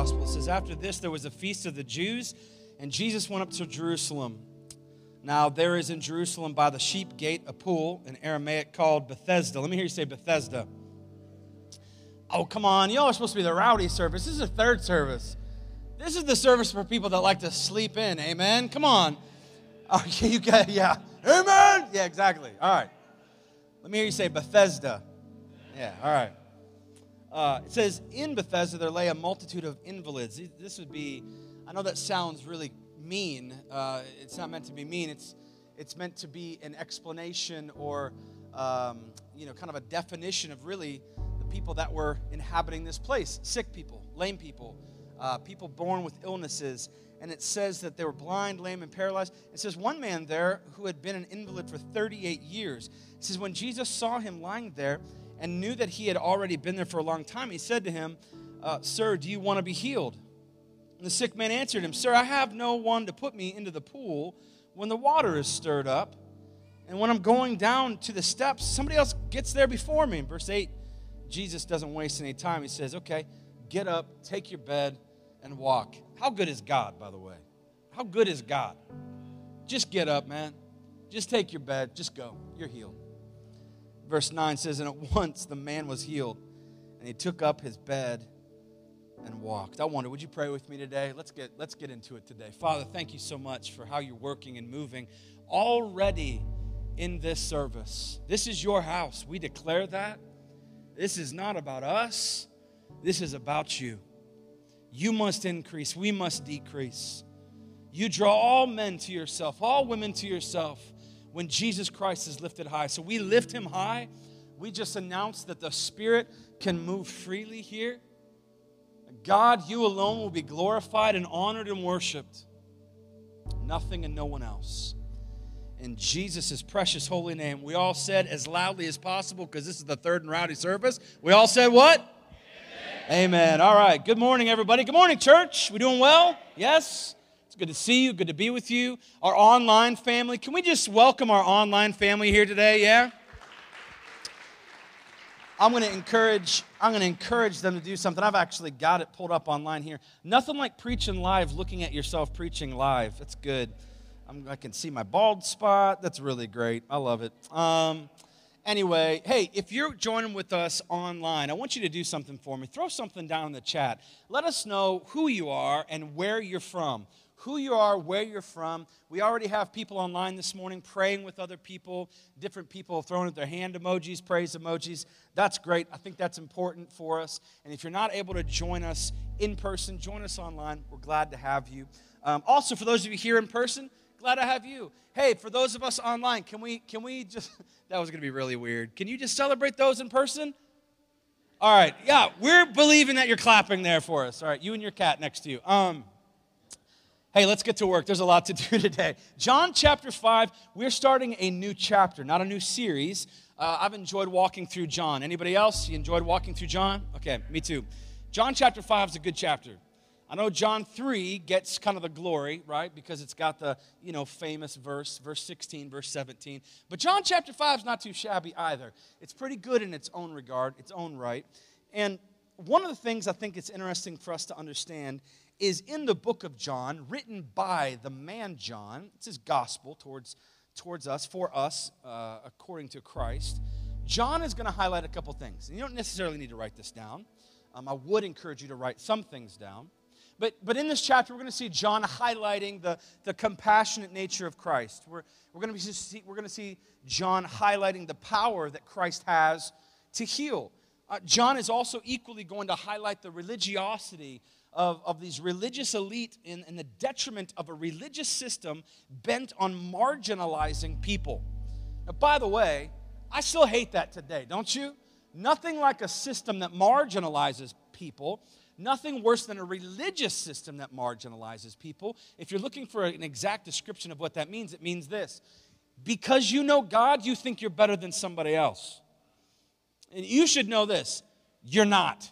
gospel. It says, After this, there was a feast of the Jews, and Jesus went up to Jerusalem. Now, there is in Jerusalem by the sheep gate a pool in Aramaic called Bethesda. Let me hear you say Bethesda. Oh, come on. Y'all are supposed to be the rowdy service. This is the third service. This is the service for people that like to sleep in. Amen. Come on. Oh, you got, yeah. Amen. Yeah, exactly. All right. Let me hear you say Bethesda. Yeah, all right. Uh, it says, In Bethesda there lay a multitude of invalids. This would be, I know that sounds really mean. Uh, it's not meant to be mean, it's, it's meant to be an explanation or, um, you know, kind of a definition of really the people that were inhabiting this place sick people, lame people, uh, people born with illnesses. And it says that they were blind, lame, and paralyzed. It says one man there who had been an invalid for 38 years. It says when Jesus saw him lying there, and knew that he had already been there for a long time, he said to him, uh, Sir, do you want to be healed? And the sick man answered him, Sir, I have no one to put me into the pool when the water is stirred up. And when I'm going down to the steps, somebody else gets there before me. Verse 8, Jesus doesn't waste any time. He says, Okay, get up, take your bed, and walk. How good is God, by the way? How good is God? Just get up, man. Just take your bed. Just go. You're healed. Verse 9 says, And at once the man was healed, and he took up his bed and walked. I wonder, would you pray with me today? Let's get, let's get into it today. Father, thank you so much for how you're working and moving already in this service. This is your house. We declare that. This is not about us, this is about you. You must increase, we must decrease. You draw all men to yourself, all women to yourself when Jesus Christ is lifted high. So we lift him high. We just announce that the Spirit can move freely here. God, you alone will be glorified and honored and worshiped. Nothing and no one else. In Jesus' precious holy name, we all said as loudly as possible, because this is the third and rowdy service. We all said what? Amen. Amen. All right. Good morning, everybody. Good morning, church. We doing well? Yes? Good to see you. Good to be with you. Our online family. Can we just welcome our online family here today? Yeah? I'm going to encourage I'm going to encourage them to do something. I've actually got it pulled up online here. Nothing like preaching live, looking at yourself preaching live. That's good. I'm, i can see my bald spot. That's really great. I love it. Um, anyway, hey, if you're joining with us online, I want you to do something for me. Throw something down in the chat. Let us know who you are and where you're from who you are, where you're from. We already have people online this morning praying with other people, different people throwing up their hand emojis, praise emojis. That's great. I think that's important for us. And if you're not able to join us in person, join us online. We're glad to have you. Um, also, for those of you here in person, glad to have you. Hey, for those of us online, can we can we just that was going to be really weird. Can you just celebrate those in person? All right. Yeah, we're believing that you're clapping there for us. All right, you and your cat next to you. Um Hey, let's get to work. There's a lot to do today. John chapter 5, we're starting a new chapter, not a new series. Uh, I've enjoyed walking through John. Anybody else? You enjoyed walking through John? Okay, me too. John chapter 5 is a good chapter. I know John 3 gets kind of the glory, right? Because it's got the, you know, famous verse, verse 16, verse 17. But John chapter 5 is not too shabby either. It's pretty good in its own regard, its own right. And one of the things I think it's interesting for us to understand is in the book of John, written by the man John. It's his gospel towards, towards us, for us, uh, according to Christ. John is going to highlight a couple things. And you don't necessarily need to write this down. Um, I would encourage you to write some things down. But, but in this chapter, we're going to see John highlighting the, the compassionate nature of Christ. We're, we're, going to see, we're going to see John highlighting the power that Christ has to heal. Uh, John is also equally going to highlight the religiosity of, of these religious elite in, in the detriment of a religious system bent on marginalizing people. Now, by the way, I still hate that today, don't you? Nothing like a system that marginalizes people. Nothing worse than a religious system that marginalizes people. If you're looking for an exact description of what that means, it means this because you know God, you think you're better than somebody else. And you should know this you're not.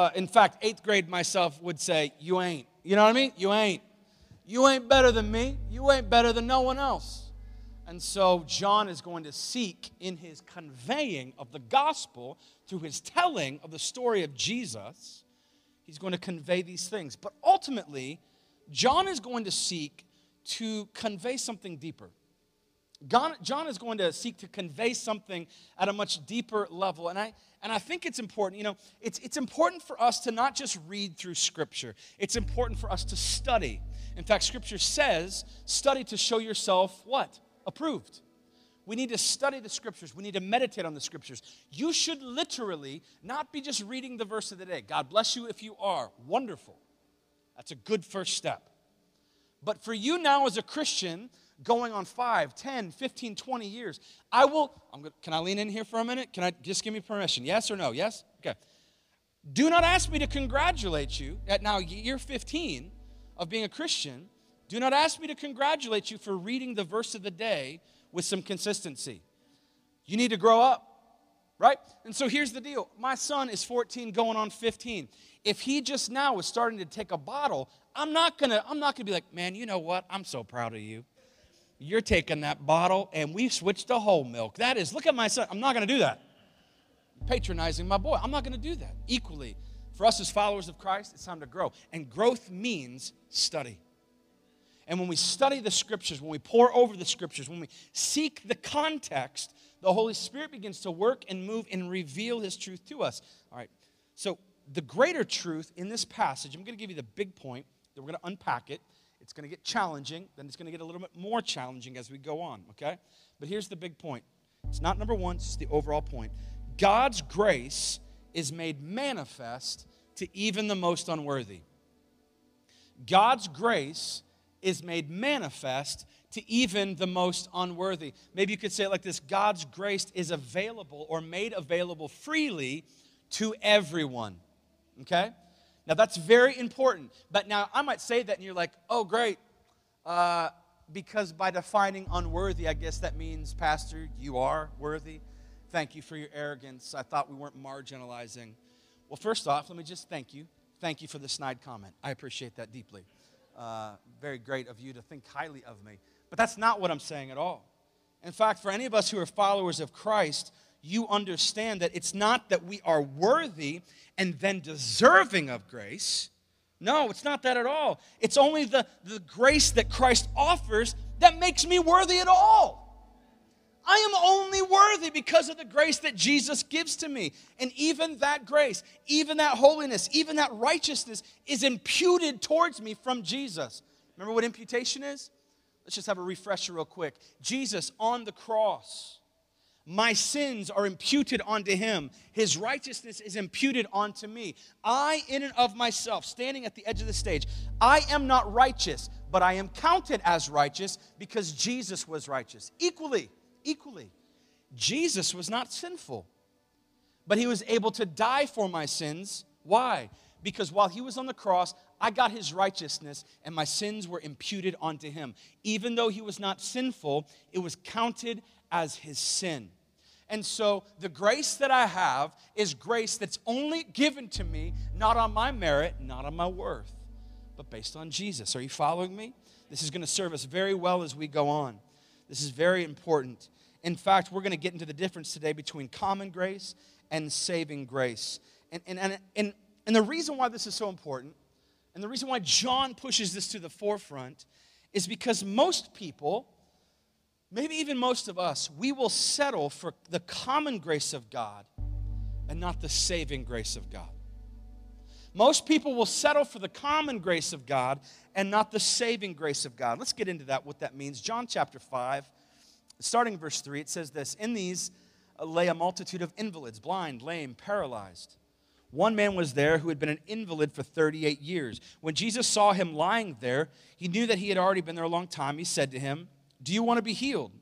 Uh, in fact, eighth grade myself would say, You ain't. You know what I mean? You ain't. You ain't better than me. You ain't better than no one else. And so John is going to seek in his conveying of the gospel through his telling of the story of Jesus, He's going to convey these things. But ultimately, John is going to seek to convey something deeper. John is going to seek to convey something at a much deeper level. And I, and I think it's important, you know, it's, it's important for us to not just read through Scripture, it's important for us to study. In fact, Scripture says, study to show yourself what? Approved. We need to study the Scriptures. We need to meditate on the Scriptures. You should literally not be just reading the verse of the day. God bless you if you are. Wonderful. That's a good first step. But for you now as a Christian, going on 5, 10, 15, 20 years. I will, gonna, can I lean in here for a minute? Can I just give me permission? Yes or no? Yes? Okay. Do not ask me to congratulate you at now year 15 of being a Christian. Do not ask me to congratulate you for reading the verse of the day with some consistency. You need to grow up, right? And so here's the deal my son is 14 going on 15. If he just now was starting to take a bottle, I'm not gonna, I'm not gonna be like, man, you know what? I'm so proud of you you're taking that bottle and we've switched to whole milk. That is, look at my son. I'm not going to do that. Patronizing my boy. I'm not going to do that. Equally, for us as followers of Christ, it's time to grow. And growth means study. And when we study the scriptures, when we pour over the scriptures, when we seek the context, the Holy Spirit begins to work and move and reveal His truth to us. All right. So, the greater truth in this passage, I'm going to give you the big point that we're going to unpack it. It's going to get challenging, then it's going to get a little bit more challenging as we go on, okay? But here's the big point it's not number one, it's the overall point. God's grace is made manifest to even the most unworthy. God's grace is made manifest to even the most unworthy. Maybe you could say it like this God's grace is available or made available freely to everyone. Okay? Now, that's very important. But now I might say that and you're like, oh, great. Uh, because by defining unworthy, I guess that means, Pastor, you are worthy. Thank you for your arrogance. I thought we weren't marginalizing. Well, first off, let me just thank you. Thank you for the snide comment. I appreciate that deeply. Uh, very great of you to think highly of me. But that's not what I'm saying at all. In fact, for any of us who are followers of Christ, you understand that it's not that we are worthy and then deserving of grace. No, it's not that at all. It's only the, the grace that Christ offers that makes me worthy at all. I am only worthy because of the grace that Jesus gives to me. And even that grace, even that holiness, even that righteousness is imputed towards me from Jesus. Remember what imputation is? Let's just have a refresher real quick. Jesus on the cross my sins are imputed onto him. His righteousness is imputed onto me. I, in and of myself, standing at the edge of the stage, I am not righteous, but I am counted as righteous because Jesus was righteous. Equally, equally. Jesus was not sinful, but he was able to die for my sins. Why? Because while he was on the cross, I got his righteousness and my sins were imputed onto him. Even though he was not sinful, it was counted as his sin. And so the grace that I have is grace that's only given to me, not on my merit, not on my worth, but based on Jesus. Are you following me? This is going to serve us very well as we go on. This is very important. In fact, we're going to get into the difference today between common grace and saving grace. And, and, and, and, and the reason why this is so important, and the reason why John pushes this to the forefront, is because most people maybe even most of us, we will settle for the common grace of God and not the saving grace of God. Most people will settle for the common grace of God and not the saving grace of God. Let's get into that, what that means. John chapter 5, starting verse 3, it says this In these uh, lay a multitude of invalids, blind, lame, paralyzed. One man was there who had been an invalid for 38 years. When Jesus saw him lying there, he knew that he had already been there a long time. He said to him, do you want to be healed?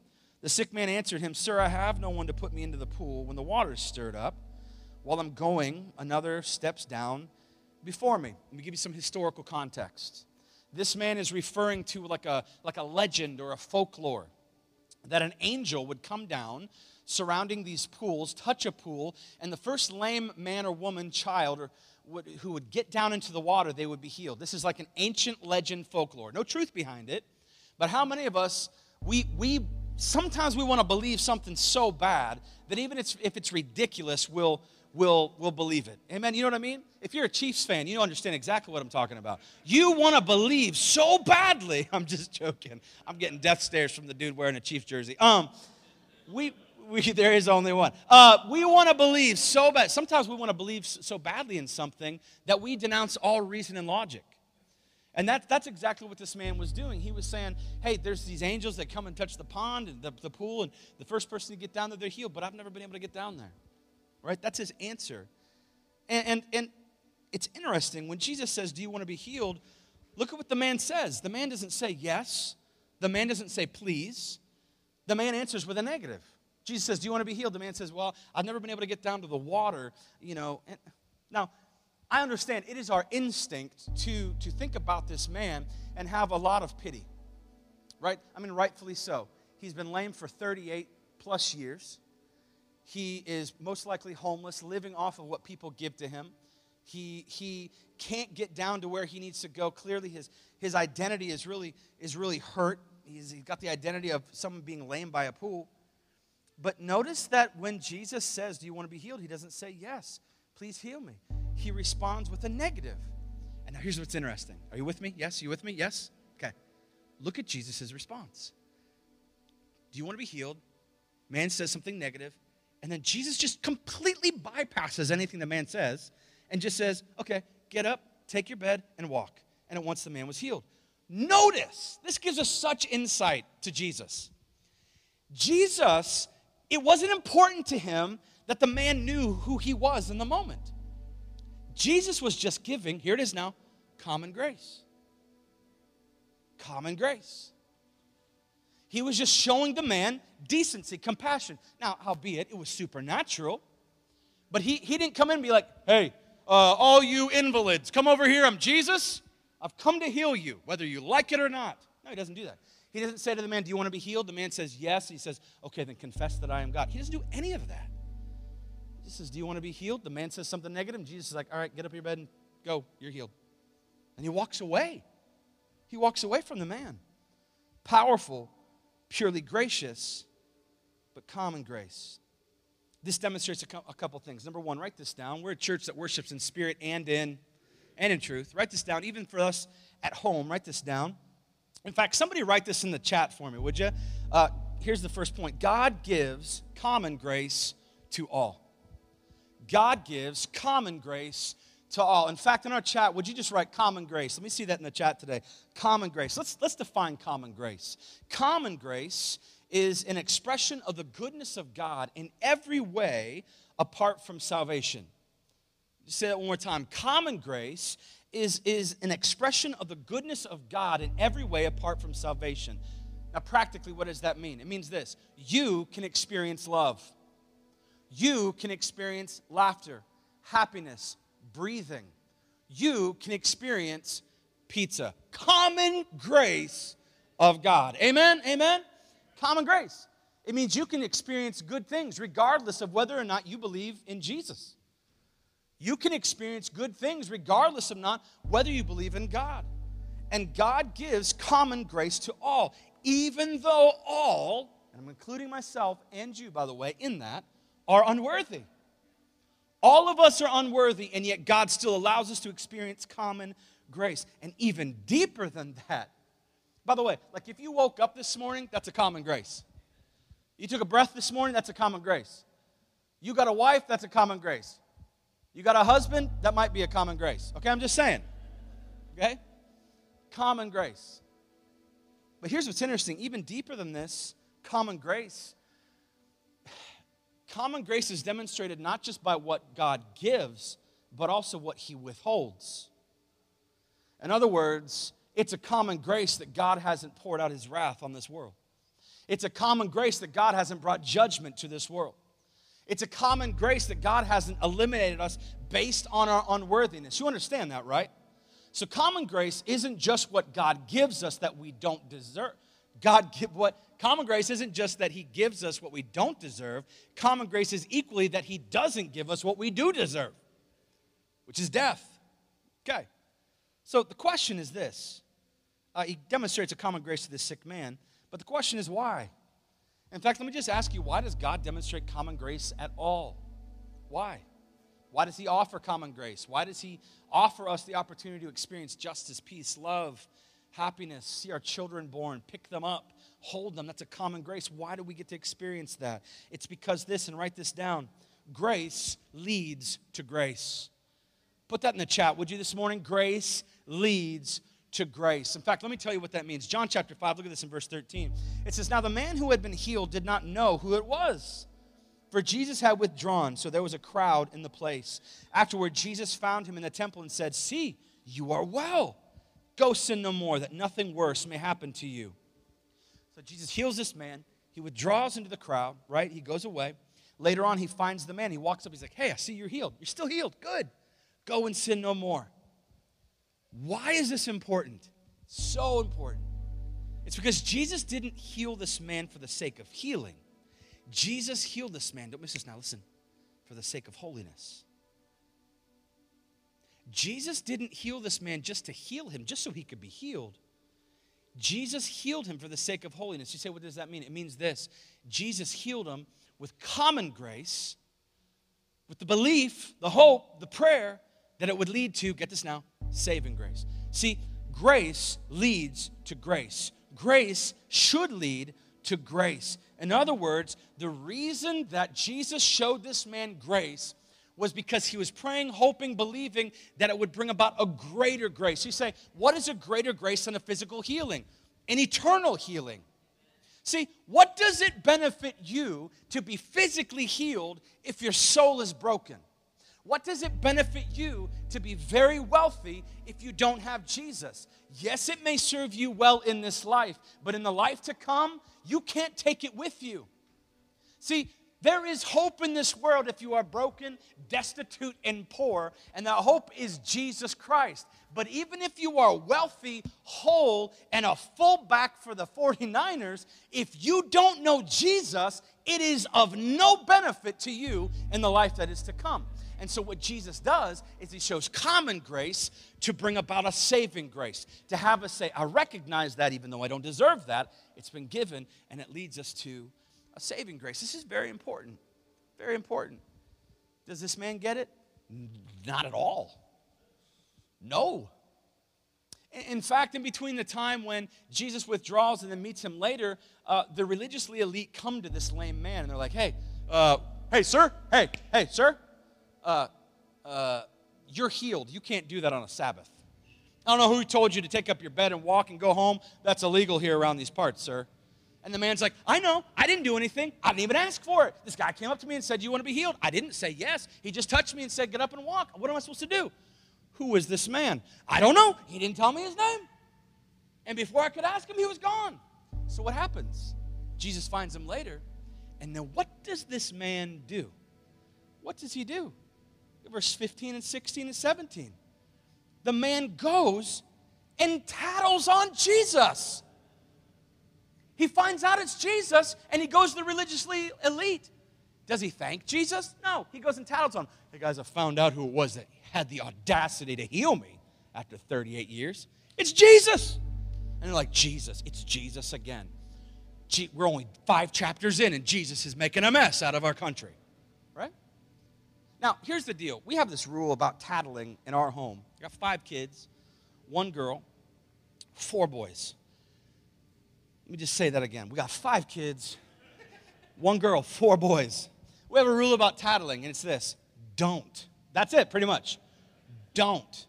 The sick man answered him, Sir, I have no one to put me into the pool when the water is stirred up. While I'm going, another steps down before me. Let me give you some historical context. This man is referring to like a, like a legend or a folklore that an angel would come down surrounding these pools, touch a pool, and the first lame man or woman, child, or would, who would get down into the water, they would be healed. This is like an ancient legend folklore. No truth behind it, but how many of us we, we sometimes we want to believe something so bad that even if it's ridiculous, we'll, we'll, we'll believe it. Amen? You know what I mean? If you're a Chiefs fan, you understand exactly what I'm talking about. You want to believe so badly. I'm just joking. I'm getting death stares from the dude wearing a Chiefs jersey. Um, we, we, there is only one. Uh, we want to believe so bad. Sometimes we want to believe so badly in something that we denounce all reason and logic. And that, that's exactly what this man was doing. He was saying, hey, there's these angels that come and touch the pond and the, the pool, and the first person to get down there, they're healed, but I've never been able to get down there. Right? That's his answer. And, and, and it's interesting. When Jesus says, Do you want to be healed? Look at what the man says. The man doesn't say yes, the man doesn't say please. The man answers with a negative. Jesus says, Do you want to be healed? The man says, Well, I've never been able to get down to the water, you know. And now, I understand it is our instinct to, to think about this man and have a lot of pity, right? I mean, rightfully so. He's been lame for 38 plus years. He is most likely homeless, living off of what people give to him. He, he can't get down to where he needs to go. Clearly, his, his identity is really, is really hurt. He's, he's got the identity of someone being lame by a pool. But notice that when Jesus says, Do you want to be healed? He doesn't say, Yes, please heal me he responds with a negative. And now here's what's interesting. Are you with me? Yes? You with me? Yes? Okay. Look at Jesus' response. Do you want to be healed? Man says something negative, and then Jesus just completely bypasses anything the man says and just says, okay, get up, take your bed, and walk. And at once the man was healed. Notice, this gives us such insight to Jesus. Jesus, it wasn't important to him that the man knew who he was in the moment. Jesus was just giving, here it is now, common grace. Common grace. He was just showing the man decency, compassion. Now, howbeit, it was supernatural, but he, he didn't come in and be like, hey, uh, all you invalids, come over here. I'm Jesus. I've come to heal you, whether you like it or not. No, he doesn't do that. He doesn't say to the man, Do you want to be healed? The man says, Yes. He says, Okay, then confess that I am God. He doesn't do any of that. He says, Do you want to be healed? The man says something negative. Jesus is like, All right, get up your bed and go. You're healed. And he walks away. He walks away from the man. Powerful, purely gracious, but common grace. This demonstrates a, co- a couple things. Number one, write this down. We're a church that worships in spirit and in and in truth. Write this down. Even for us at home, write this down. In fact, somebody write this in the chat for me, would you? Uh, here's the first point God gives common grace to all. God gives common grace to all. In fact, in our chat, would you just write common grace? Let me see that in the chat today. Common grace. Let's, let's define common grace. Common grace is an expression of the goodness of God in every way apart from salvation. Say that one more time. Common grace is, is an expression of the goodness of God in every way apart from salvation. Now, practically, what does that mean? It means this you can experience love you can experience laughter, happiness, breathing. You can experience pizza. Common grace of God. Amen? Amen? Common grace. It means you can experience good things regardless of whether or not you believe in Jesus. You can experience good things regardless of not whether you believe in God. And God gives common grace to all, even though all, and I'm including myself and you, by the way, in that, are unworthy. All of us are unworthy, and yet God still allows us to experience common grace. And even deeper than that, by the way, like if you woke up this morning, that's a common grace. You took a breath this morning, that's a common grace. You got a wife, that's a common grace. You got a husband, that might be a common grace. Okay, I'm just saying. Okay? Common grace. But here's what's interesting even deeper than this, common grace Common grace is demonstrated not just by what God gives, but also what He withholds. In other words, it's a common grace that God hasn't poured out His wrath on this world. It's a common grace that God hasn't brought judgment to this world. It's a common grace that God hasn't eliminated us based on our unworthiness. You understand that, right? So, common grace isn't just what God gives us that we don't deserve. God give what common grace isn't just that he gives us what we don't deserve. Common grace is equally that he doesn't give us what we do deserve, which is death. Okay. So the question is this. Uh, he demonstrates a common grace to this sick man, but the question is why? In fact, let me just ask you why does God demonstrate common grace at all? Why? Why does He offer common grace? Why does He offer us the opportunity to experience justice, peace, love, happiness, see our children born, pick them up, hold them? That's a common grace. Why do we get to experience that? It's because this, and write this down grace leads to grace. Put that in the chat, would you, this morning? Grace leads to grace. In fact, let me tell you what that means. John chapter 5, look at this in verse 13. It says, Now the man who had been healed did not know who it was, for Jesus had withdrawn, so there was a crowd in the place. Afterward, Jesus found him in the temple and said, See, you are well. Go sin no more, that nothing worse may happen to you. So Jesus heals this man. He withdraws into the crowd, right? He goes away. Later on, he finds the man. He walks up. He's like, Hey, I see you're healed. You're still healed. Good. Go and sin no more. Why is this important? So important. It's because Jesus didn't heal this man for the sake of healing. Jesus healed this man. Don't miss this now. Listen, for the sake of holiness. Jesus didn't heal this man just to heal him, just so he could be healed. Jesus healed him for the sake of holiness. You say, what does that mean? It means this Jesus healed him with common grace, with the belief, the hope, the prayer that it would lead to, get this now, saving grace. See, grace leads to grace. Grace should lead to grace. In other words, the reason that Jesus showed this man grace was because he was praying, hoping, believing that it would bring about a greater grace. You say, what is a greater grace than a physical healing? An eternal healing. See, what does it benefit you to be physically healed if your soul is broken? What does it benefit you to be very wealthy if you don't have Jesus? Yes, it may serve you well in this life, but in the life to come, you can't take it with you. See, there is hope in this world if you are broken, destitute, and poor, and that hope is Jesus Christ. But even if you are wealthy, whole, and a fullback for the 49ers, if you don't know Jesus, it is of no benefit to you in the life that is to come. And so, what Jesus does is he shows common grace to bring about a saving grace, to have us say, I recognize that even though I don't deserve that, it's been given, and it leads us to a saving grace. This is very important. Very important. Does this man get it? Not at all. No. In fact, in between the time when Jesus withdraws and then meets him later, uh, the religiously elite come to this lame man and they're like, hey, uh, hey, sir, hey, hey, sir, uh, uh, you're healed. You can't do that on a Sabbath. I don't know who told you to take up your bed and walk and go home. That's illegal here around these parts, sir. And the man's like, I know, I didn't do anything. I didn't even ask for it. This guy came up to me and said, You want to be healed? I didn't say yes. He just touched me and said, Get up and walk. What am I supposed to do? Who is this man? I don't know. He didn't tell me his name. And before I could ask him, he was gone. So what happens? Jesus finds him later. And then what does this man do? What does he do? verse 15 and 16 and 17. The man goes and tattles on Jesus. He finds out it's Jesus and he goes to the religiously elite. Does he thank Jesus? No. He goes and tattles on him. Guys, I found out who it was that had the audacity to heal me after 38 years. It's Jesus. And they're like, Jesus, it's Jesus again. We're only five chapters in, and Jesus is making a mess out of our country. Right? Now, here's the deal. We have this rule about tattling in our home. We got five kids, one girl, four boys. Let me just say that again. We got five kids, one girl, four boys. We have a rule about tattling, and it's this don't. That's it, pretty much. Don't.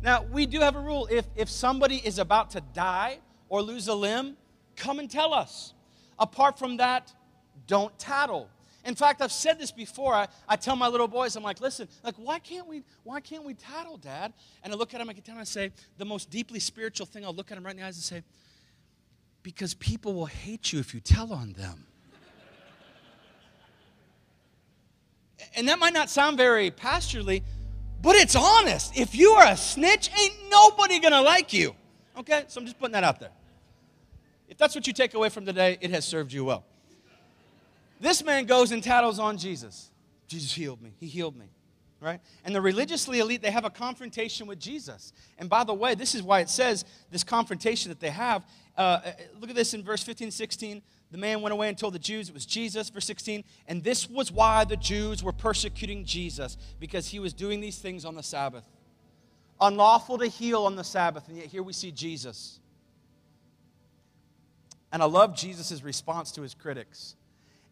Now, we do have a rule. If, if somebody is about to die or lose a limb, come and tell us. Apart from that, don't tattle. In fact, I've said this before. I, I tell my little boys, I'm like, listen, like, why can't we, why can't we tattle, Dad? And I look at him, I get down I say, the most deeply spiritual thing, I'll look at him right in the eyes and say, because people will hate you if you tell on them. and that might not sound very pastorally, but it's honest. If you are a snitch, ain't nobody gonna like you. Okay? So I'm just putting that out there. If that's what you take away from today, it has served you well. This man goes and tattles on Jesus. Jesus healed me. He healed me. Right? And the religiously elite, they have a confrontation with Jesus. And by the way, this is why it says this confrontation that they have. Uh, uh look at this in verse 15, 16. The man went away and told the Jews it was Jesus, verse 16. And this was why the Jews were persecuting Jesus, because he was doing these things on the Sabbath. Unlawful to heal on the Sabbath, and yet here we see Jesus. And I love Jesus' response to his critics.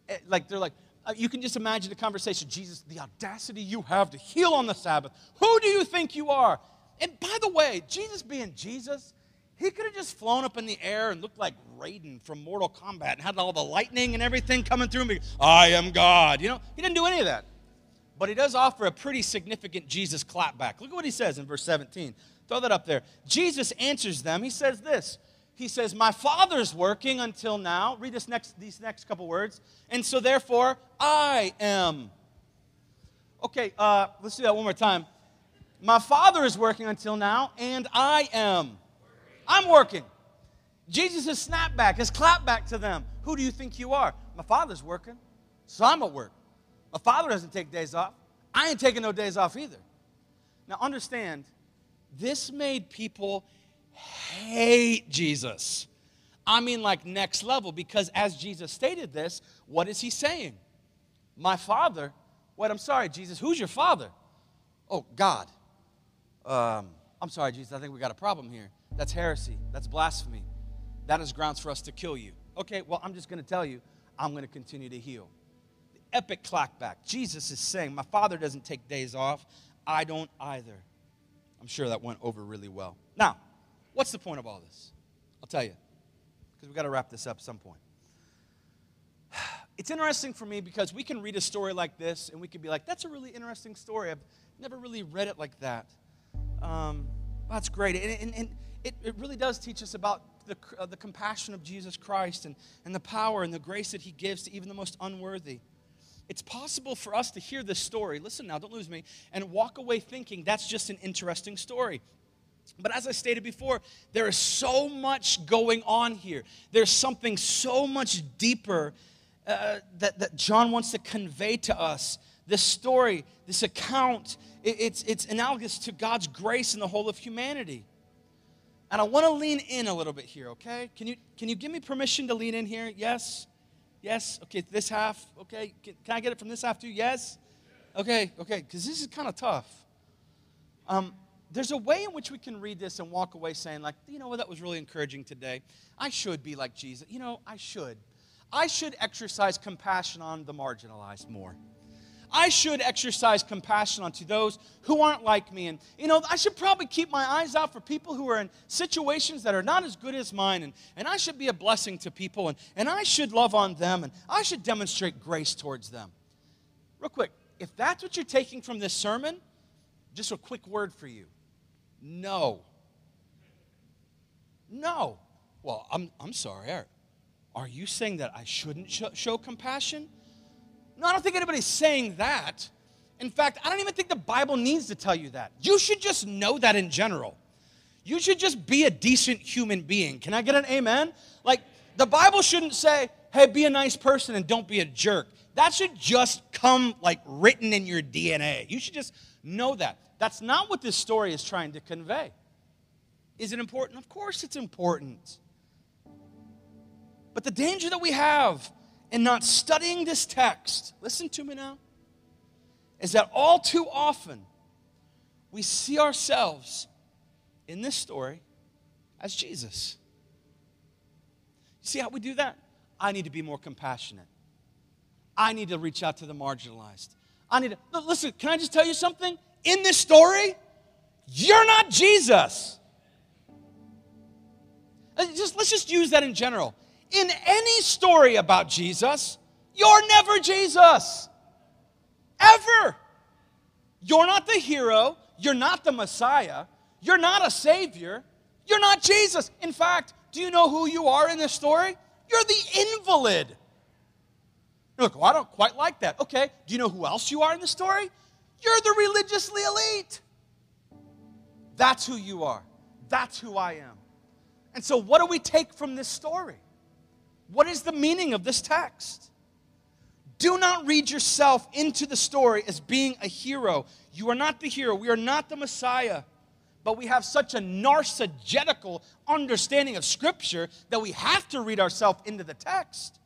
Eh, like, they're like, uh, you can just imagine the conversation Jesus, the audacity you have to heal on the Sabbath. Who do you think you are? And by the way, Jesus being Jesus, he could have just flown up in the air and looked like Raiden from Mortal Kombat and had all the lightning and everything coming through me. I am God. You know, he didn't do any of that. But he does offer a pretty significant Jesus clapback. Look at what he says in verse 17. Throw that up there. Jesus answers them. He says this. He says, My Father's working until now. Read this next, these next couple words. And so therefore, I am. Okay, uh, let's do that one more time. My Father is working until now, and I am. I'm working. Jesus' is snap back, his clap back to them. Who do you think you are? My father's working, so I'm at work. My father doesn't take days off. I ain't taking no days off either. Now understand, this made people hate Jesus. I mean, like next level, because as Jesus stated this, what is he saying? My father, wait, I'm sorry, Jesus, who's your father? Oh, God. Um, I'm sorry, Jesus, I think we got a problem here. That's heresy. That's blasphemy. That is grounds for us to kill you. Okay, well, I'm just going to tell you, I'm going to continue to heal. The epic clackback. Jesus is saying, My Father doesn't take days off. I don't either. I'm sure that went over really well. Now, what's the point of all this? I'll tell you, because we've got to wrap this up at some point. It's interesting for me because we can read a story like this and we can be like, that's a really interesting story. I've never really read it like that. Um, that's great. And, and, and it, it really does teach us about the, uh, the compassion of Jesus Christ and, and the power and the grace that he gives to even the most unworthy. It's possible for us to hear this story, listen now, don't lose me, and walk away thinking that's just an interesting story. But as I stated before, there is so much going on here. There's something so much deeper uh, that, that John wants to convey to us. This story, this account, it, it's, it's analogous to God's grace in the whole of humanity. And I want to lean in a little bit here, okay? Can you, can you give me permission to lean in here? Yes? Yes? Okay, this half, okay? Can, can I get it from this half too? Yes? Okay, okay, because this is kind of tough. Um, there's a way in which we can read this and walk away saying, like, you know what, that was really encouraging today. I should be like Jesus. You know, I should. I should exercise compassion on the marginalized more. I should exercise compassion onto those who aren't like me. And, you know, I should probably keep my eyes out for people who are in situations that are not as good as mine. And, and I should be a blessing to people. And, and I should love on them. And I should demonstrate grace towards them. Real quick, if that's what you're taking from this sermon, just a quick word for you no. No. Well, I'm, I'm sorry. Are, are you saying that I shouldn't show, show compassion? No, I don't think anybody's saying that. In fact, I don't even think the Bible needs to tell you that. You should just know that in general. You should just be a decent human being. Can I get an amen? Like, the Bible shouldn't say, hey, be a nice person and don't be a jerk. That should just come like written in your DNA. You should just know that. That's not what this story is trying to convey. Is it important? Of course it's important. But the danger that we have and not studying this text, listen to me now, is that all too often we see ourselves in this story as Jesus. See how we do that? I need to be more compassionate. I need to reach out to the marginalized. I need to listen, can I just tell you something? In this story, you're not Jesus. Uh, just, let's just use that in general in any story about Jesus, you're never Jesus. Ever. You're not the hero. You're not the Messiah. You're not a Savior. You're not Jesus. In fact, do you know who you are in this story? You're the invalid. Look, well, I don't quite like that. Okay, do you know who else you are in the story? You're the religiously elite. That's who you are. That's who I am. And so, what do we take from this story? What is the meaning of this text? Do not read yourself into the story as being a hero. You are not the hero. We are not the Messiah. But we have such a narcissistic understanding of Scripture that we have to read ourselves into the text.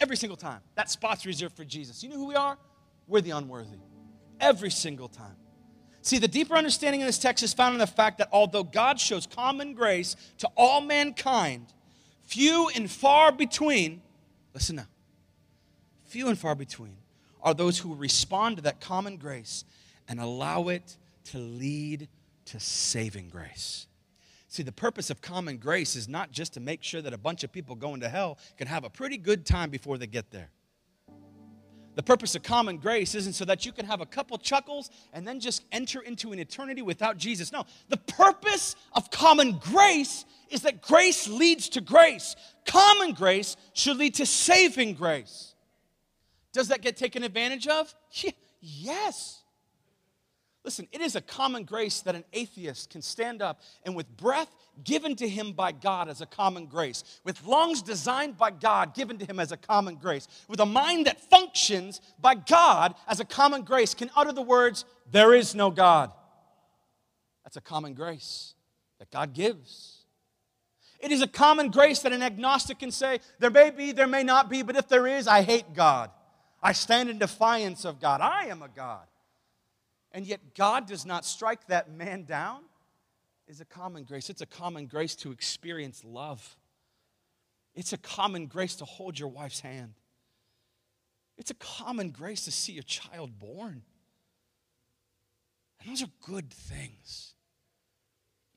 Every single time. That spot's reserved for Jesus. You know who we are? We're the unworthy. Every single time. See, the deeper understanding of this text is found in the fact that although God shows common grace to all mankind, few and far between, listen now, few and far between are those who respond to that common grace and allow it to lead to saving grace. See, the purpose of common grace is not just to make sure that a bunch of people going to hell can have a pretty good time before they get there. The purpose of common grace isn't so that you can have a couple chuckles and then just enter into an eternity without Jesus. No, the purpose of common grace is that grace leads to grace. Common grace should lead to saving grace. Does that get taken advantage of? Yes. Listen, it is a common grace that an atheist can stand up and with breath given to him by God as a common grace, with lungs designed by God given to him as a common grace, with a mind that functions by God as a common grace, can utter the words, There is no God. That's a common grace that God gives. It is a common grace that an agnostic can say, There may be, there may not be, but if there is, I hate God. I stand in defiance of God. I am a God. And yet, God does not strike that man down, is a common grace. It's a common grace to experience love. It's a common grace to hold your wife's hand. It's a common grace to see your child born. And those are good things.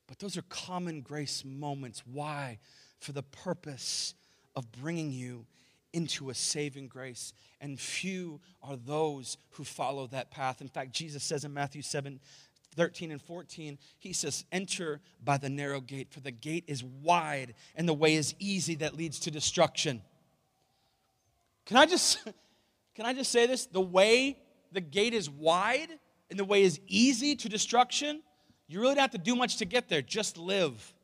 But those are common grace moments. Why? For the purpose of bringing you into a saving grace. And few are those who follow that path. In fact, Jesus says in Matthew 7 13 and 14, he says, Enter by the narrow gate, for the gate is wide and the way is easy that leads to destruction. Can I just can I just say this? The way the gate is wide and the way is easy to destruction, you really don't have to do much to get there. Just live.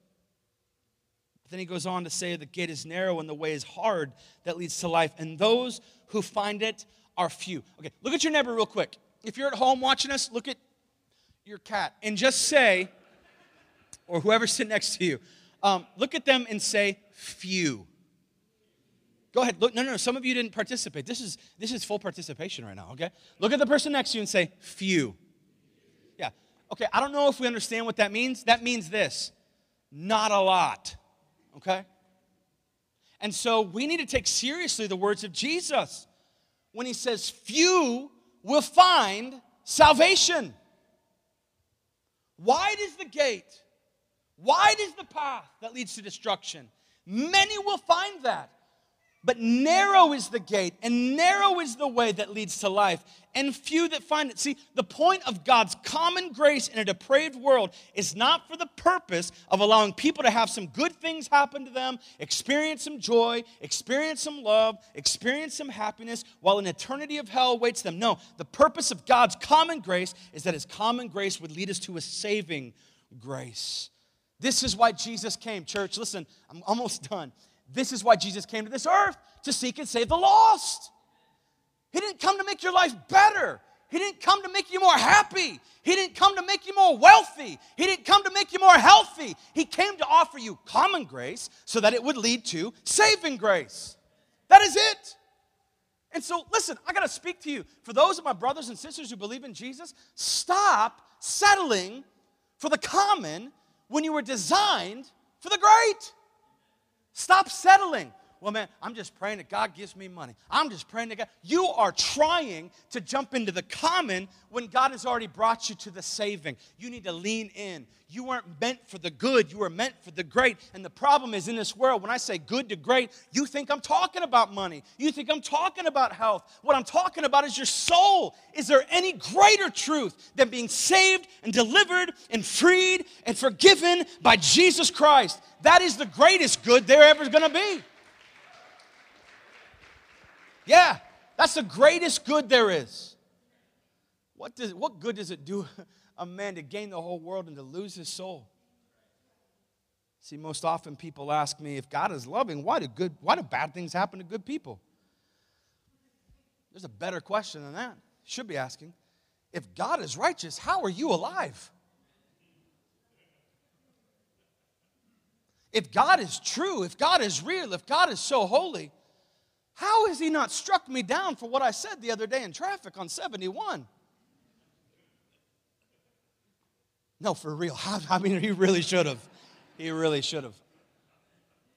But then he goes on to say, The gate is narrow and the way is hard that leads to life, and those who find it are few. Okay, look at your neighbor real quick. If you're at home watching us, look at your cat and just say, or whoever's sitting next to you, um, look at them and say, few. Go ahead. Look, no, no, no. Some of you didn't participate. This is this is full participation right now. Okay. Look at the person next to you and say, few. Yeah. Okay. I don't know if we understand what that means. That means this: not a lot okay? And so we need to take seriously the words of Jesus when he says, Few will find salvation. Wide is the gate, wide is the path that leads to destruction. Many will find that. But narrow is the gate, and narrow is the way that leads to life, and few that find it. See, the point of God's common grace in a depraved world is not for the purpose of allowing people to have some good things happen to them, experience some joy, experience some love, experience some happiness, while an eternity of hell awaits them. No, the purpose of God's common grace is that His common grace would lead us to a saving grace. This is why Jesus came. Church, listen, I'm almost done. This is why Jesus came to this earth to seek and save the lost. He didn't come to make your life better. He didn't come to make you more happy. He didn't come to make you more wealthy. He didn't come to make you more healthy. He came to offer you common grace so that it would lead to saving grace. That is it. And so, listen, I got to speak to you. For those of my brothers and sisters who believe in Jesus, stop settling for the common when you were designed for the great. Stop settling. Well, man, I'm just praying that God gives me money. I'm just praying that God. You are trying to jump into the common when God has already brought you to the saving. You need to lean in. You weren't meant for the good, you were meant for the great. And the problem is in this world, when I say good to great, you think I'm talking about money. You think I'm talking about health. What I'm talking about is your soul. Is there any greater truth than being saved and delivered and freed and forgiven by Jesus Christ? That is the greatest good there ever going to be. Yeah, that's the greatest good there is. What, does, what good does it do a man to gain the whole world and to lose his soul? See, most often people ask me, if God is loving, why do, good, why do bad things happen to good people? There's a better question than that. Should be asking. If God is righteous, how are you alive? If God is true, if God is real, if God is so holy, How has he not struck me down for what I said the other day in traffic on 71? No, for real. I mean, he really should have. He really should have.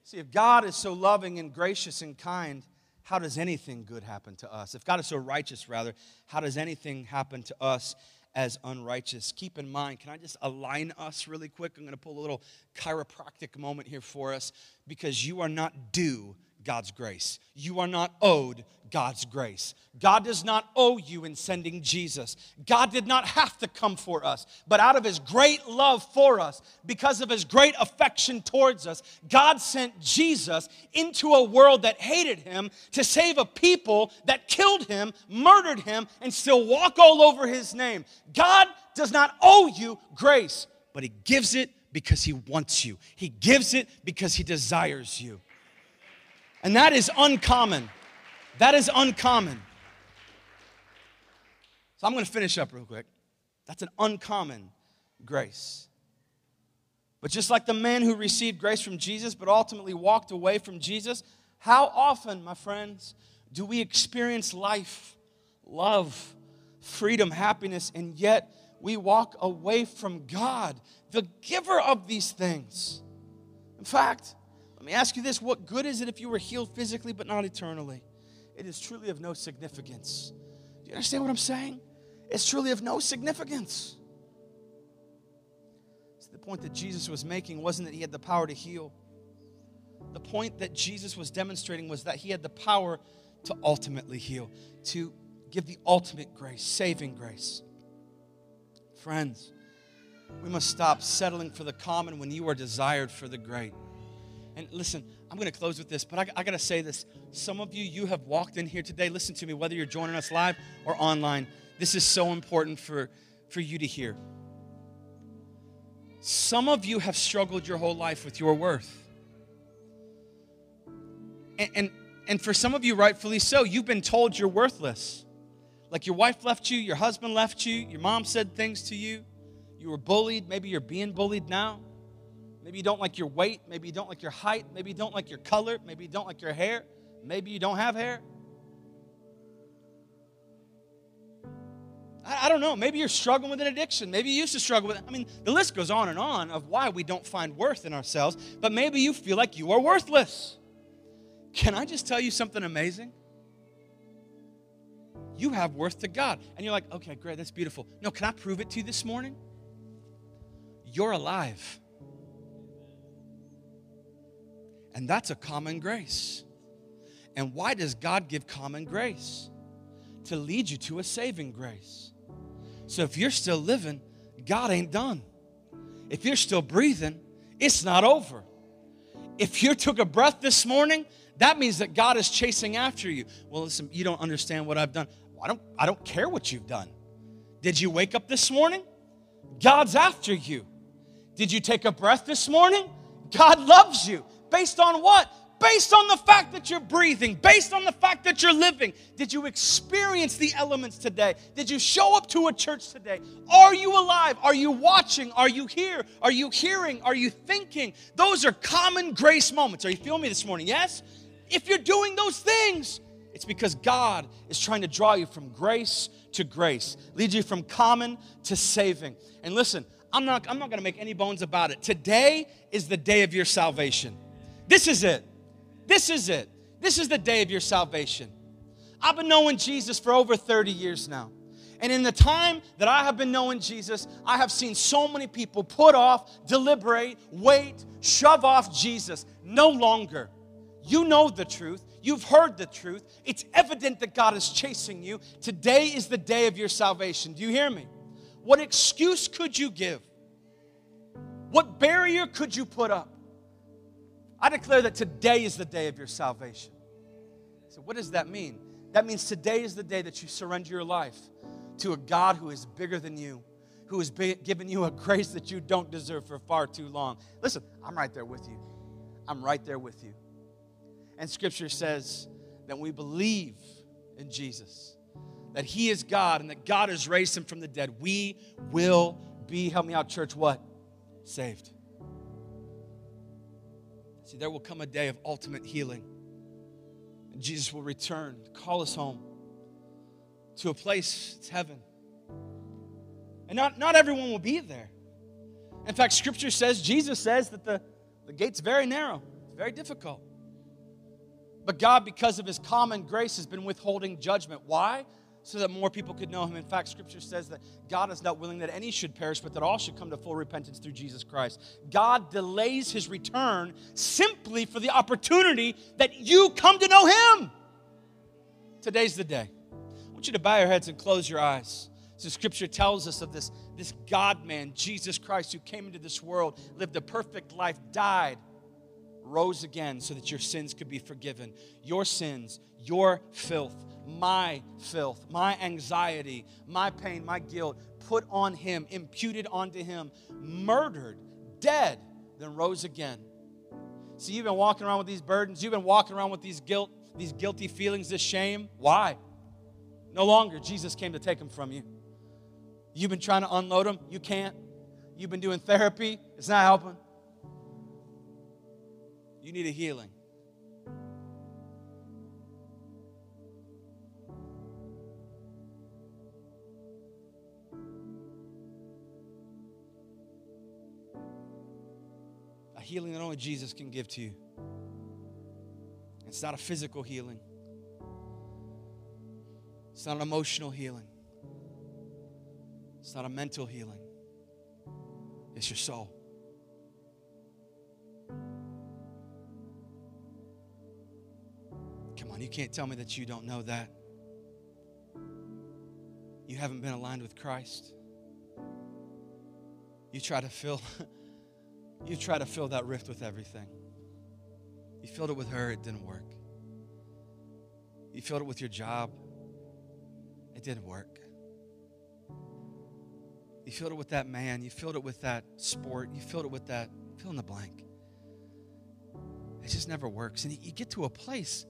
See, if God is so loving and gracious and kind, how does anything good happen to us? If God is so righteous, rather, how does anything happen to us as unrighteous? Keep in mind, can I just align us really quick? I'm going to pull a little chiropractic moment here for us because you are not due God's grace. You are not owed God's grace. God does not owe you in sending Jesus. God did not have to come for us, but out of his great love for us, because of his great affection towards us, God sent Jesus into a world that hated him to save a people that killed him, murdered him, and still walk all over his name. God does not owe you grace, but he gives it because he wants you, he gives it because he desires you. And that is uncommon. That is uncommon. So I'm going to finish up real quick. That's an uncommon grace. But just like the man who received grace from Jesus but ultimately walked away from Jesus, how often, my friends, do we experience life, love, freedom, happiness, and yet we walk away from God, the giver of these things? In fact, let me ask you this what good is it if you were healed physically but not eternally? It is truly of no significance. Do you understand what I'm saying? It's truly of no significance. So the point that Jesus was making wasn't that he had the power to heal. The point that Jesus was demonstrating was that he had the power to ultimately heal, to give the ultimate grace, saving grace. Friends, we must stop settling for the common when you are desired for the great. And listen, I'm going to close with this, but I, I got to say this. Some of you, you have walked in here today. Listen to me, whether you're joining us live or online. This is so important for, for you to hear. Some of you have struggled your whole life with your worth. And, and, and for some of you, rightfully so, you've been told you're worthless. Like your wife left you, your husband left you, your mom said things to you, you were bullied, maybe you're being bullied now. Maybe you don't like your weight. Maybe you don't like your height. Maybe you don't like your color. Maybe you don't like your hair. Maybe you don't have hair. I, I don't know. Maybe you're struggling with an addiction. Maybe you used to struggle with it. I mean, the list goes on and on of why we don't find worth in ourselves, but maybe you feel like you are worthless. Can I just tell you something amazing? You have worth to God. And you're like, okay, great, that's beautiful. No, can I prove it to you this morning? You're alive. And that's a common grace. And why does God give common grace? To lead you to a saving grace. So if you're still living, God ain't done. If you're still breathing, it's not over. If you took a breath this morning, that means that God is chasing after you. Well, listen, you don't understand what I've done. I don't, I don't care what you've done. Did you wake up this morning? God's after you. Did you take a breath this morning? God loves you. Based on what? Based on the fact that you're breathing, based on the fact that you're living. Did you experience the elements today? Did you show up to a church today? Are you alive? Are you watching? Are you here? Are you hearing? Are you thinking? Those are common grace moments. Are you feeling me this morning? Yes? If you're doing those things, it's because God is trying to draw you from grace to grace, lead you from common to saving. And listen, I'm not, I'm not going to make any bones about it. Today is the day of your salvation. This is it. This is it. This is the day of your salvation. I've been knowing Jesus for over 30 years now. And in the time that I have been knowing Jesus, I have seen so many people put off, deliberate, wait, shove off Jesus. No longer. You know the truth. You've heard the truth. It's evident that God is chasing you. Today is the day of your salvation. Do you hear me? What excuse could you give? What barrier could you put up? I declare that today is the day of your salvation. So, what does that mean? That means today is the day that you surrender your life to a God who is bigger than you, who has given you a grace that you don't deserve for far too long. Listen, I'm right there with you. I'm right there with you. And scripture says that we believe in Jesus, that he is God and that God has raised him from the dead. We will be, help me out, church, what? Saved. See, there will come a day of ultimate healing. And Jesus will return, call us home to a place, it's heaven. And not, not everyone will be there. In fact, scripture says, Jesus says that the, the gate's very narrow, it's very difficult. But God, because of his common grace, has been withholding judgment. Why? So that more people could know him. In fact, scripture says that God is not willing that any should perish, but that all should come to full repentance through Jesus Christ. God delays his return simply for the opportunity that you come to know him. Today's the day. I want you to bow your heads and close your eyes. So scripture tells us of this, this God man, Jesus Christ, who came into this world, lived a perfect life, died, rose again so that your sins could be forgiven. Your sins, your filth, my filth, my anxiety, my pain, my guilt, put on him, imputed onto him, murdered, dead, then rose again. See, you've been walking around with these burdens, you've been walking around with these guilt, these guilty feelings, this shame. Why? No longer. Jesus came to take them from you. You've been trying to unload them, you can't. You've been doing therapy, it's not helping. You need a healing. Healing that only Jesus can give to you. It's not a physical healing. It's not an emotional healing. It's not a mental healing. It's your soul. Come on, you can't tell me that you don't know that. You haven't been aligned with Christ. You try to fill you try to fill that rift with everything. You filled it with her, it didn't work. You filled it with your job, it didn't work. You filled it with that man, you filled it with that sport, you filled it with that fill in the blank. It just never works. And you get to a place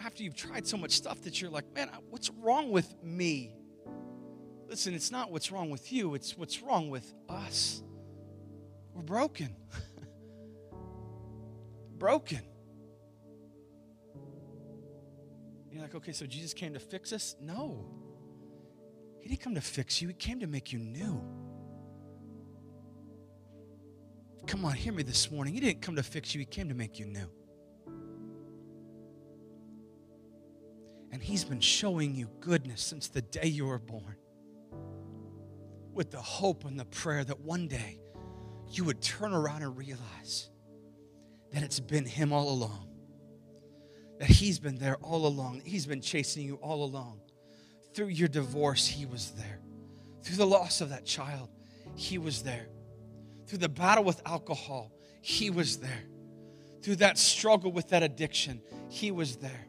after you've tried so much stuff that you're like, man, what's wrong with me? Listen, it's not what's wrong with you, it's what's wrong with us. We're broken. broken. You're like, okay, so Jesus came to fix us? No. He didn't come to fix you, He came to make you new. Come on, hear me this morning. He didn't come to fix you, He came to make you new. And He's been showing you goodness since the day you were born with the hope and the prayer that one day you would turn around and realize that it's been Him all along. That He's been there all along. He's been chasing you all along. Through your divorce, He was there. Through the loss of that child, He was there. Through the battle with alcohol, He was there. Through that struggle with that addiction, He was there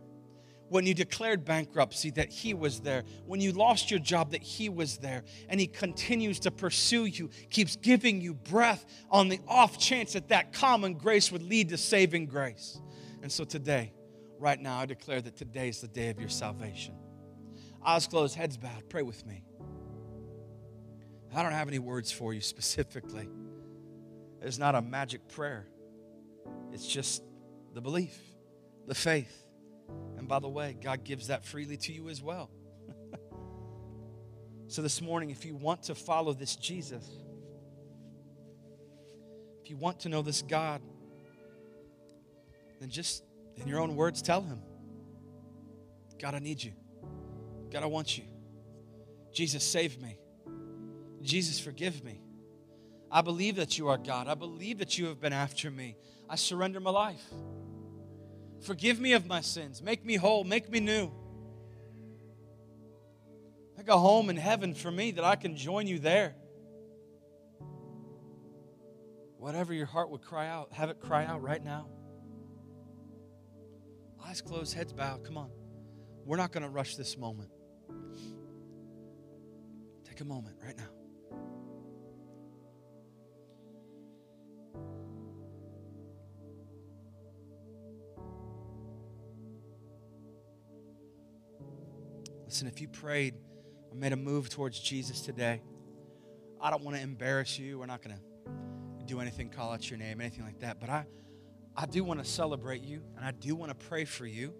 when you declared bankruptcy, that He was there. When you lost your job, that He was there. And He continues to pursue you, keeps giving you breath on the off chance that that common grace would lead to saving grace. And so today, right now, I declare that today is the day of your salvation. Eyes closed, heads bowed. Pray with me. I don't have any words for you specifically. It's not a magic prayer, it's just the belief, the faith and by the way, God gives that freely to you as well. so this morning, if you want to follow this Jesus, if you want to know this God, then just in your own words tell him God, I need you. God, I want you. Jesus, save me. Jesus, forgive me. I believe that you are God. I believe that you have been after me. I surrender my life. Forgive me of my sins. Make me whole. Make me new. Make a home in heaven for me that I can join you there. Whatever your heart would cry out, have it cry out right now. Eyes closed, heads bowed. Come on. We're not going to rush this moment. Take a moment right now. Listen, if you prayed or made a move towards Jesus today, I don't want to embarrass you. We're not going to do anything, call out your name, anything like that. But I, I do want to celebrate you and I do want to pray for you.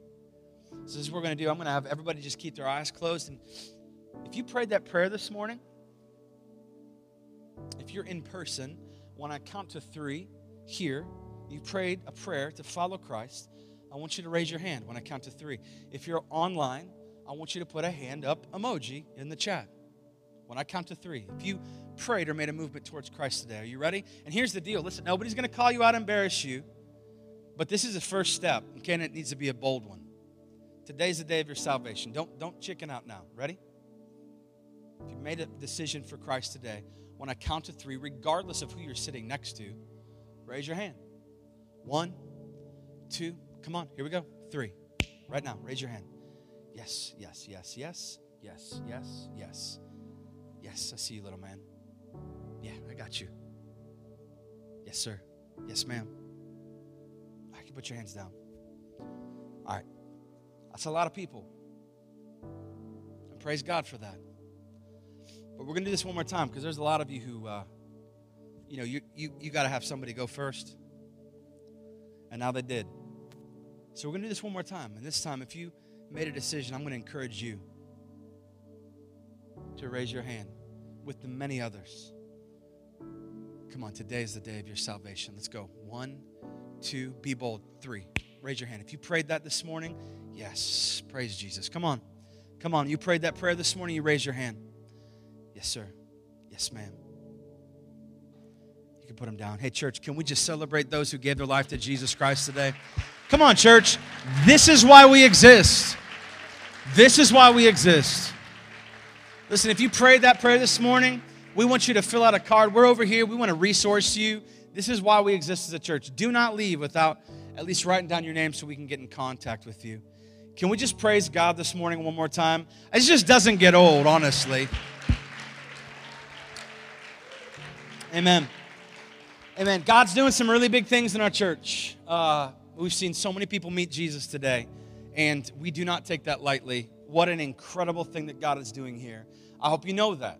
So this is what we're going to do. I'm going to have everybody just keep their eyes closed. And if you prayed that prayer this morning, if you're in person, when I count to three here, you prayed a prayer to follow Christ, I want you to raise your hand when I count to three. If you're online, I want you to put a hand up emoji in the chat when I count to three. If you prayed or made a movement towards Christ today, are you ready? And here's the deal listen, nobody's going to call you out and embarrass you, but this is the first step, okay? And it needs to be a bold one. Today's the day of your salvation. Don't, don't chicken out now. Ready? If you made a decision for Christ today, when I count to three, regardless of who you're sitting next to, raise your hand. One, two, come on, here we go. Three. Right now, raise your hand. Yes, yes, yes, yes, yes, yes, yes. Yes, I see you, little man. Yeah, I got you. Yes, sir. Yes, ma'am. I can put your hands down. All right. That's a lot of people. And praise God for that. But we're going to do this one more time because there's a lot of you who, uh, you know, you, you, you got to have somebody go first. And now they did. So we're going to do this one more time. And this time, if you made a decision, I'm going to encourage you to raise your hand with the many others. Come on, today is the day of your salvation. Let's go. One, two, be bold. Three. Raise your hand. If you prayed that this morning, yes, praise Jesus. Come on. Come on. You prayed that prayer this morning, you raise your hand. Yes, sir. Yes, ma'am. You can put them down. Hey, church, can we just celebrate those who gave their life to Jesus Christ today? Come on, church. This is why we exist. This is why we exist. Listen, if you prayed that prayer this morning, we want you to fill out a card. We're over here. We want to resource you. This is why we exist as a church. Do not leave without at least writing down your name so we can get in contact with you. Can we just praise God this morning one more time? It just doesn't get old, honestly. Amen. Amen. God's doing some really big things in our church. Uh, we've seen so many people meet Jesus today, and we do not take that lightly. What an incredible thing that God is doing here. I hope you know that.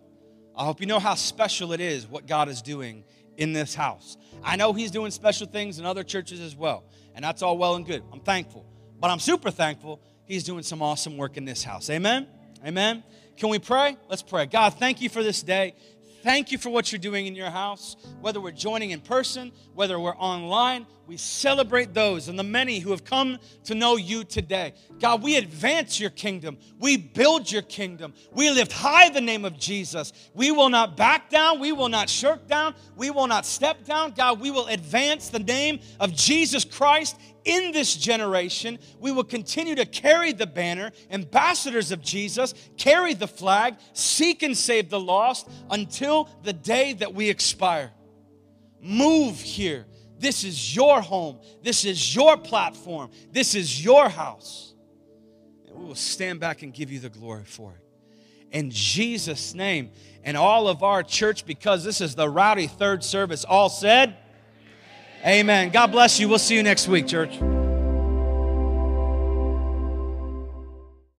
I hope you know how special it is what God is doing in this house. I know He's doing special things in other churches as well, and that's all well and good. I'm thankful. But I'm super thankful He's doing some awesome work in this house. Amen? Amen. Can we pray? Let's pray. God, thank you for this day. Thank you for what you're doing in your house. Whether we're joining in person, whether we're online, we celebrate those and the many who have come to know you today. God, we advance your kingdom. We build your kingdom. We lift high the name of Jesus. We will not back down. We will not shirk down. We will not step down. God, we will advance the name of Jesus Christ in this generation, we will continue to carry the banner, ambassadors of Jesus, carry the flag, seek and save the lost until the day that we expire. Move here. This is your home. This is your platform. This is your house. And we will stand back and give you the glory for it. In Jesus' name, and all of our church, because this is the rowdy third service, all said, Amen. God bless you. We'll see you next week, church.